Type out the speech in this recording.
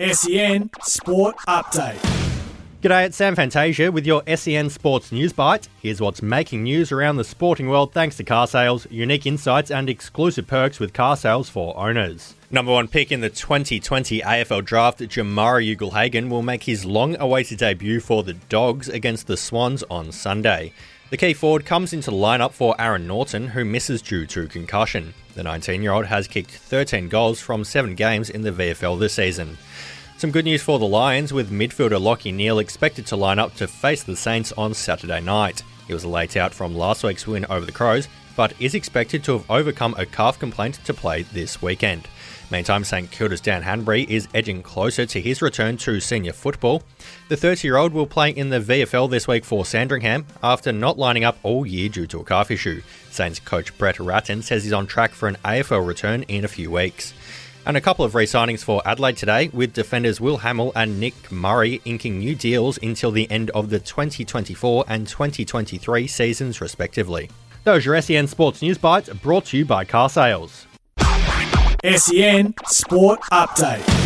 SEN Sport Update. G'day, it's Sam Fantasia with your SEN Sports News Bite. Here's what's making news around the sporting world thanks to car sales, unique insights, and exclusive perks with car sales for owners. Number one pick in the 2020 AFL draft, Jamarra Ugle-Hagan will make his long awaited debut for the Dogs against the Swans on Sunday. The key forward comes into the lineup for Aaron Naughton, who misses due to concussion. The 19 year old has kicked 13 goals from 7 games in the VFL this season. Some good news for the Lions, with midfielder Lachie Neale expected to line up to face the Saints on Saturday night. He was a late out from last week's win over the Crows, but is expected to have overcome a calf complaint to play this weekend. Meantime, St Kilda's Dan Hannebery is edging closer to his return to senior football. The 30 year old will play in the VFL this week for Sandringham after not lining up all year due to a calf issue. Saints coach Brett Ratten says he's on track for an AFL return in a few weeks. And a couple of re signings for Adelaide today, with defenders Will Hamill and Nick Murray inking new deals until the end of the 2024 and 2023 seasons, respectively. Those are SEN Sports News Bites brought to you by Car Sales. SEN Sport Update.